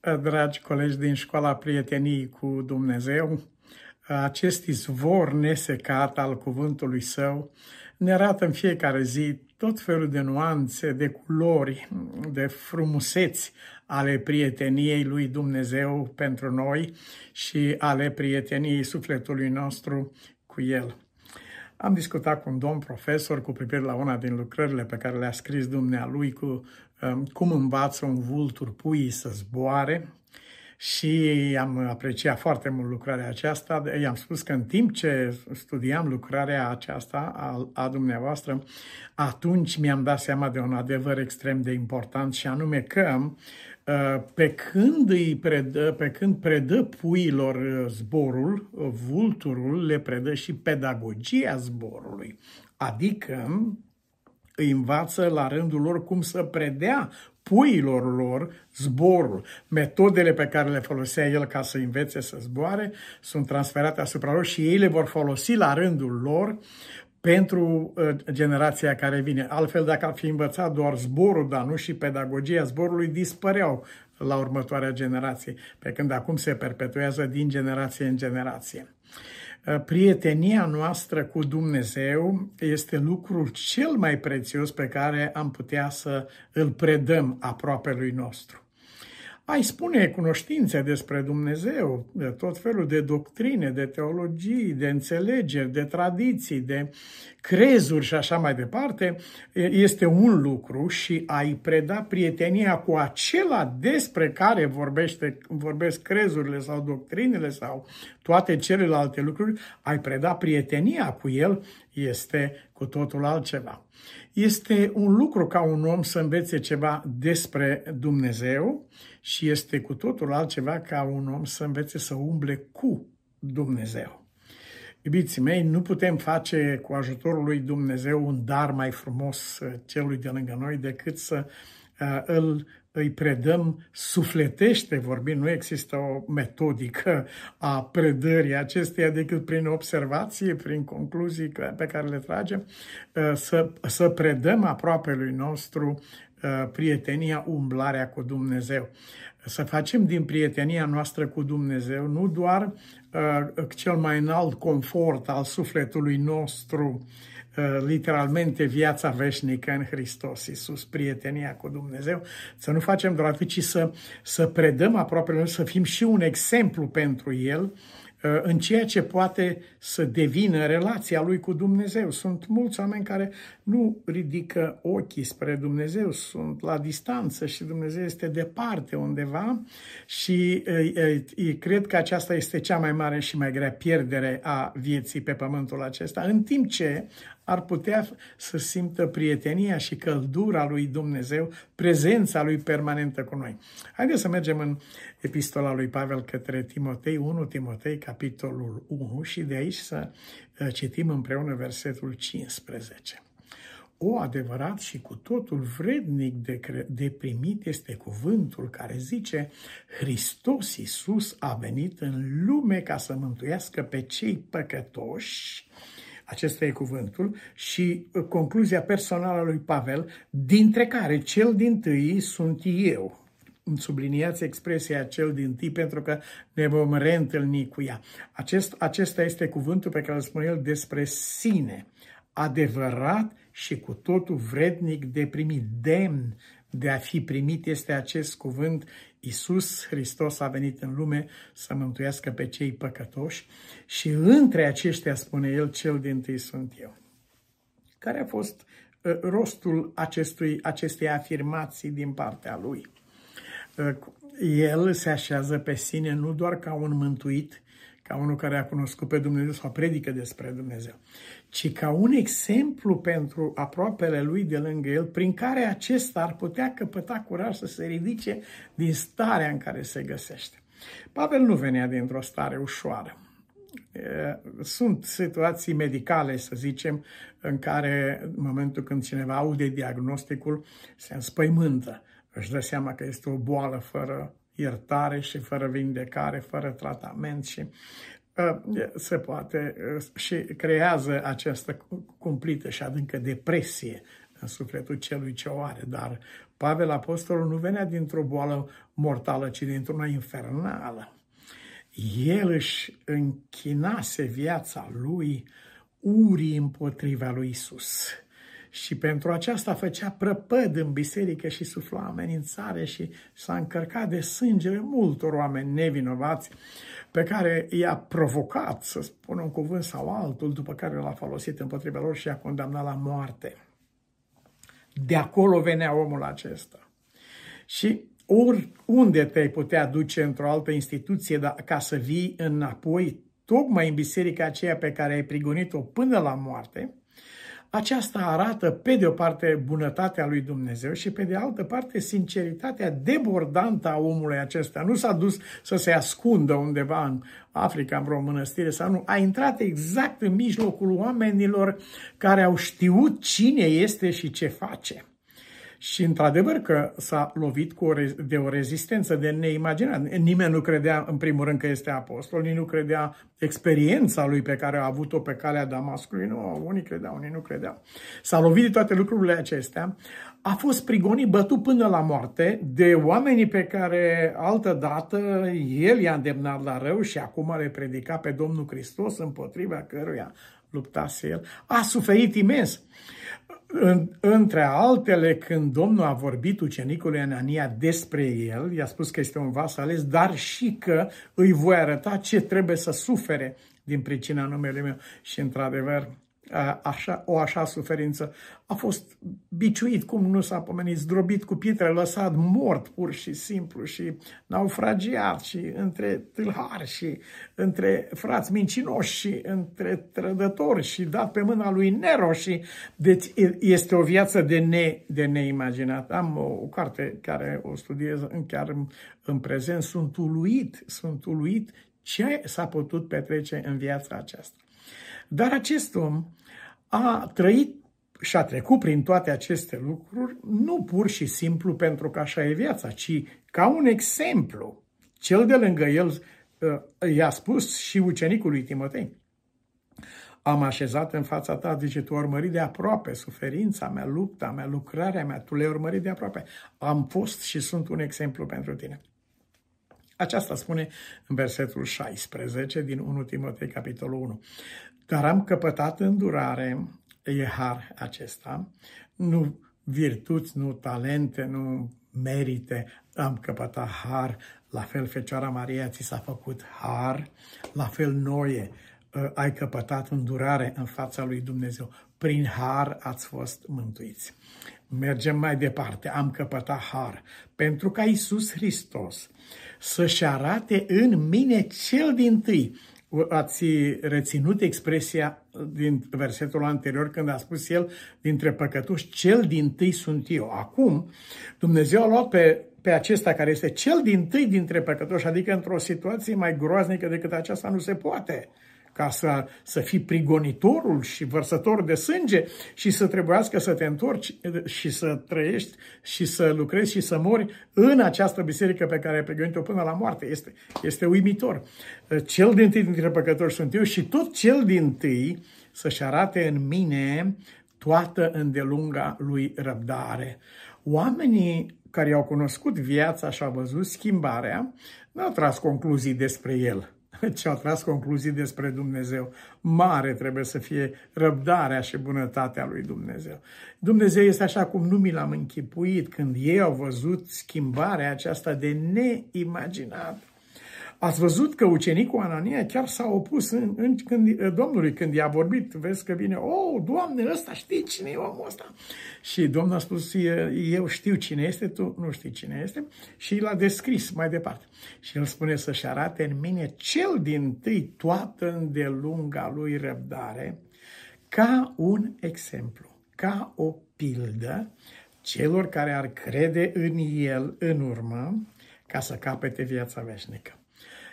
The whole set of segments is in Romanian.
dragi colegi din școala prieteniei cu Dumnezeu, acest izvor nesecat al cuvântului său ne arată în fiecare zi tot felul de nuanțe, de culori, de frumuseți ale prieteniei lui Dumnezeu pentru noi și ale prieteniei sufletului nostru cu El. Am discutat cu un domn profesor cu privire la una din lucrările pe care le-a scris dumnealui cu um, cum învață un vultur puii să zboare și am apreciat foarte mult lucrarea aceasta. I-am spus că în timp ce studiam lucrarea aceasta a, a dumneavoastră, atunci mi-am dat seama de un adevăr extrem de important și anume că uh, pe când, îi predă, pe când predă puilor uh, zborul, vulturul le predă și pedagogia zborului. Adică îi învață la rândul lor cum să predea puilor lor zborul. Metodele pe care le folosea el ca să învețe să zboare sunt transferate asupra lor și ei le vor folosi la rândul lor pentru uh, generația care vine. Altfel, dacă ar fi învățat doar zborul, dar nu și pedagogia zborului, dispăreau la următoarea generație, pe când acum se perpetuează din generație în generație. Uh, prietenia noastră cu Dumnezeu este lucrul cel mai prețios pe care am putea să îl predăm aproape lui nostru ai spune cunoștințe despre Dumnezeu, de tot felul de doctrine, de teologii, de înțelegeri, de tradiții, de crezuri și așa mai departe, este un lucru și ai preda prietenia cu acela despre care vorbește, vorbesc crezurile sau doctrinele sau toate celelalte lucruri, ai preda prietenia cu el, este cu totul altceva. Este un lucru ca un om să învețe ceva despre Dumnezeu și este cu totul altceva ca un om să învețe să umble cu Dumnezeu. Iubiții mei, nu putem face cu ajutorul lui Dumnezeu un dar mai frumos uh, celui de lângă noi decât să uh, îl îi predăm sufletește vorbind, nu există o metodică a predării acesteia decât prin observație, prin concluzii pe care le tragem, uh, să, să predăm aproape lui nostru uh, prietenia, umblarea cu Dumnezeu. Să facem din prietenia noastră cu Dumnezeu nu doar uh, cel mai înalt confort al sufletului nostru, Uh, literalmente viața veșnică în Hristos Iisus, prietenia cu Dumnezeu, să nu facem doar atât, ci să, să predăm aproape, să fim și un exemplu pentru El, Uh, în ceea ce poate să devină relația lui cu Dumnezeu. Sunt mulți oameni care nu ridică ochii spre Dumnezeu, sunt la distanță și Dumnezeu este departe undeva și uh, uh, cred că aceasta este cea mai mare și mai grea pierdere a vieții pe pământul acesta, în timp ce ar putea să simtă prietenia și căldura lui Dumnezeu, prezența lui permanentă cu noi. Haideți să mergem în epistola lui Pavel către Timotei, 1 Timotei, capitolul 1 și de aici să uh, citim împreună versetul 15. O adevărat și cu totul vrednic de, de primit este cuvântul care zice Hristos Iisus a venit în lume ca să mântuiască pe cei păcătoși acesta e cuvântul, și uh, concluzia personală a lui Pavel, dintre care cel din tâi sunt eu. Subliniați expresia cel din tâi pentru că ne vom reîntâlni cu ea. Acest, acesta este cuvântul pe care îl spune el despre sine, adevărat și cu totul vrednic de primit, demn de a fi primit este acest cuvânt. Iisus Hristos a venit în lume să mântuiască pe cei păcătoși și între aceștia, spune El, cel din tâi sunt eu. Care a fost uh, rostul acestui, acestei afirmații din partea Lui? Uh, el se așează pe sine nu doar ca un mântuit, ca unul care a cunoscut pe Dumnezeu sau predică despre Dumnezeu, ci ca un exemplu pentru aproapele lui de lângă el, prin care acesta ar putea căpăta curaj să se ridice din starea în care se găsește. Pavel nu venea dintr-o stare ușoară. Sunt situații medicale, să zicem, în care, în momentul când cineva aude diagnosticul, se înspăimântă. Își dă seama că este o boală fără iertare și fără vindecare, fără tratament și uh, se poate uh, și creează această cumplită și adâncă depresie în sufletul celui ce o are, dar Pavel Apostolul nu venea dintr-o boală mortală, ci dintr-una infernală. El își închinase viața lui urii împotriva lui Isus. Și pentru aceasta făcea prăpăd în biserică și sufla amenințare și s-a încărcat de sângele multor oameni nevinovați pe care i-a provocat să spună un cuvânt sau altul, după care l-a folosit împotriva lor și i-a condamnat la moarte. De acolo venea omul acesta. Și oriunde te-ai putea duce într-o altă instituție da, ca să vii înapoi, tocmai în biserica aceea pe care ai prigonit-o până la moarte, aceasta arată, pe de o parte, bunătatea lui Dumnezeu și, pe de altă parte, sinceritatea debordantă a omului acesta. Nu s-a dus să se ascundă undeva în Africa, în vreo mănăstire sau nu. A intrat exact în mijlocul oamenilor care au știut cine este și ce face. Și într-adevăr că s-a lovit cu o, de o rezistență de neimaginat. Nimeni nu credea, în primul rând, că este apostol, nici nu credea experiența lui pe care a avut-o pe calea Damascului. Nu, unii credeau, unii nu credeau. S-a lovit de toate lucrurile acestea. A fost prigonit, bătut până la moarte de oamenii pe care altă dată el i-a îndemnat la rău și acum le predica pe Domnul Hristos împotriva căruia luptase el. A suferit imens. Între altele, când Domnul a vorbit ucenicului Anania despre el, i-a spus că este un vas ales, dar și că îi voi arăta ce trebuie să sufere din pricina numele meu. Și, într-adevăr, așa, o așa suferință. A fost biciuit, cum nu s-a pomenit, zdrobit cu pietre, lăsat mort pur și simplu și naufragiat și între tâlhari și între frați mincinoși și între trădători și dat pe mâna lui Nero și deci este o viață de, ne, de neimaginat. Am o, o carte care o studiez chiar în, în prezent, sunt uluit, sunt uluit ce s-a putut petrece în viața aceasta. Dar acest om a trăit și a trecut prin toate aceste lucruri, nu pur și simplu pentru că așa e viața, ci ca un exemplu. Cel de lângă el uh, i-a spus și ucenicului Timotei, am așezat în fața ta, zice, tu urmări de aproape suferința mea, lupta mea, lucrarea mea, tu le urmări de aproape. Am fost și sunt un exemplu pentru tine. Aceasta spune în versetul 16 din 1 Timotei, capitolul 1. Dar am căpătat îndurare, e har acesta, nu virtuți, nu talente, nu merite, am căpătat har, la fel Fecioara Maria ți s-a făcut har, la fel Noie, ă, ai căpătat îndurare în fața lui Dumnezeu. Prin har ați fost mântuiți. Mergem mai departe, am căpătat har, pentru ca Iisus Hristos să-și arate în mine cel din tâi ați reținut expresia din versetul anterior când a spus el, dintre păcătoși, cel din tâi sunt eu. Acum, Dumnezeu a luat pe, pe acesta care este cel din tâi dintre păcătoși, adică într-o situație mai groaznică decât aceasta nu se poate ca să, să fii prigonitorul și vărsător de sânge și să trebuiască să te întorci și să trăiești și să lucrezi și să mori în această biserică pe care ai prigonit-o până la moarte. Este, este uimitor. Cel din tâi dintre păcători sunt eu și tot cel din tâi să-și arate în mine toată îndelunga lui răbdare. Oamenii care au cunoscut viața și au văzut schimbarea, nu au tras concluzii despre el ce au tras concluzii despre Dumnezeu. Mare trebuie să fie răbdarea și bunătatea lui Dumnezeu. Dumnezeu este așa cum nu mi l-am închipuit când ei au văzut schimbarea aceasta de neimaginat. Ați văzut că ucenicul Anania chiar s-a opus în, în, când, Domnului când i-a vorbit. Vezi că vine, oh, Doamne, ăsta știi cine e omul ăsta? Și Domnul a spus, eu știu cine este, tu nu știi cine este. Și l-a descris mai departe. Și el spune să-și arate în mine cel din tâi toată îndelunga lui răbdare ca un exemplu, ca o pildă celor care ar crede în el în urmă ca să capete viața veșnică.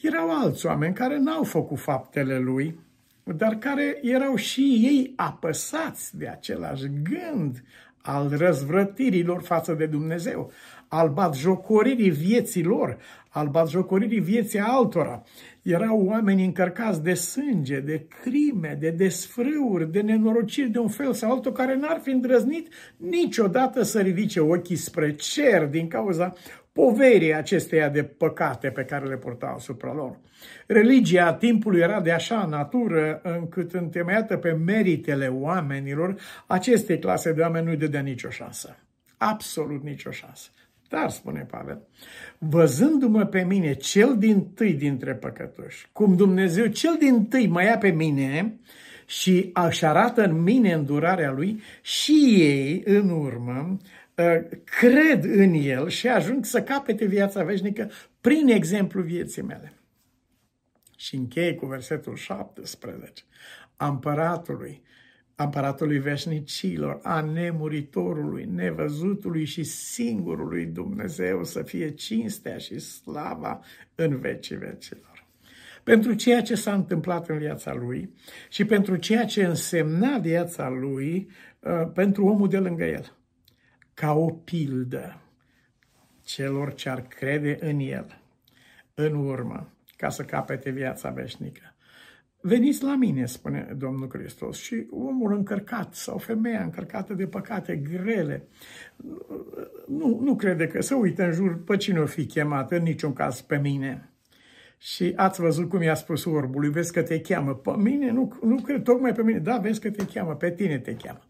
Erau alți oameni care n-au făcut faptele lui, dar care erau și ei apăsați de același gând al răzvrătirilor față de Dumnezeu, al batjocoririi vieții lor, al batjocoririi vieții altora. Erau oameni încărcați de sânge, de crime, de desfrâuri, de nenorociri de un fel sau altul, care n-ar fi îndrăznit niciodată să ridice ochii spre cer din cauza poverii acesteia de păcate pe care le purtau asupra lor. Religia timpului era de așa natură încât întemeiată pe meritele oamenilor, aceste clase de oameni nu-i dădea nicio șansă. Absolut nicio șansă. Dar, spune Pavel, văzându-mă pe mine, cel din tâi dintre păcătoși, cum Dumnezeu cel din tâi mă ia pe mine și își arată în mine îndurarea lui, și ei, în urmă, ă, cred în el și ajung să capete viața veșnică prin exemplu vieții mele. Și încheie cu versetul 17. Împăratului aparatului veșnicilor, a nemuritorului, nevăzutului și singurului Dumnezeu să fie cinstea și slava în vecii vecilor. Pentru ceea ce s-a întâmplat în viața lui și pentru ceea ce însemna viața lui uh, pentru omul de lângă el. Ca o pildă celor ce ar crede în el, în urmă, ca să capete viața veșnică. Veniți la mine, spune Domnul Hristos, și omul încărcat sau femeia încărcată de păcate grele, nu, nu crede că să uită în jur pe cine o fi chemat, în niciun caz pe mine. Și ați văzut cum i-a spus orbului, vezi că te cheamă. Pe mine? Nu, nu cred, tocmai pe mine. Da, vezi că te cheamă, pe tine te cheamă.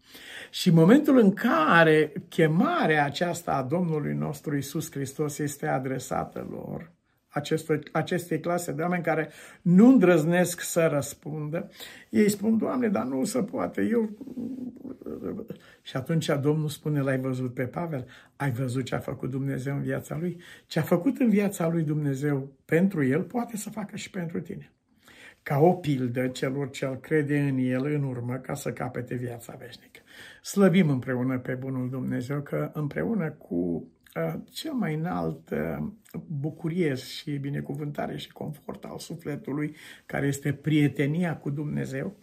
Și momentul în care chemarea aceasta a Domnului nostru Isus Hristos este adresată lor, aceste, acestei clase de oameni care nu îndrăznesc să răspundă. Ei spun, Doamne, dar nu se poate. Eu... Și atunci Domnul spune, l-ai văzut pe Pavel? Ai văzut ce a făcut Dumnezeu în viața lui? Ce a făcut în viața lui Dumnezeu pentru el, poate să facă și pentru tine. Ca o pildă celor ce al crede în el în urmă ca să capete viața veșnică. Slăbim împreună pe Bunul Dumnezeu că împreună cu cel mai înalt bucurie și binecuvântare și confort al sufletului, care este prietenia cu Dumnezeu,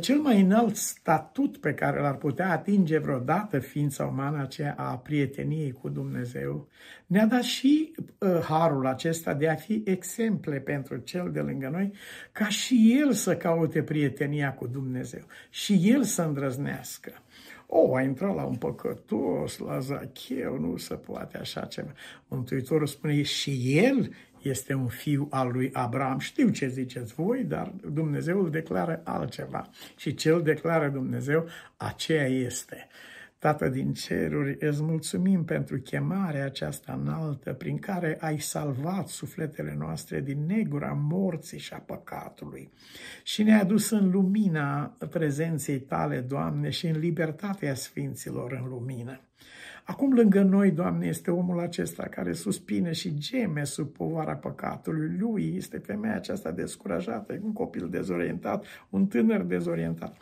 cel mai înalt statut pe care l-ar putea atinge vreodată ființa umană, aceea a prieteniei cu Dumnezeu, ne-a dat și harul acesta de a fi exemple pentru cel de lângă noi, ca și el să caute prietenia cu Dumnezeu și el să îndrăznească. O, a intrat la un păcătos, la Zacheu, nu se poate așa ceva. Mântuitorul spune, și el este un fiu al lui Abraham. Știu ce ziceți voi, dar Dumnezeu îl declară altceva. Și ce îl declară Dumnezeu, aceea este. Tată din ceruri, îți mulțumim pentru chemarea aceasta înaltă prin care ai salvat sufletele noastre din negura morții și a păcatului și ne-ai adus în lumina prezenței tale, Doamne, și în libertatea sfinților în lumină. Acum lângă noi, Doamne, este omul acesta care suspine și geme sub povara păcatului lui. Este femeia aceasta descurajată, un copil dezorientat, un tânăr dezorientat.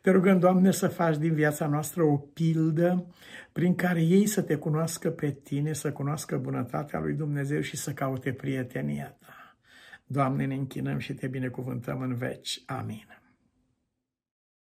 Te rugăm, Doamne, să faci din viața noastră o pildă prin care ei să te cunoască pe tine, să cunoască bunătatea lui Dumnezeu și să caute prietenia ta. Doamne, ne închinăm și te binecuvântăm în veci. Amin.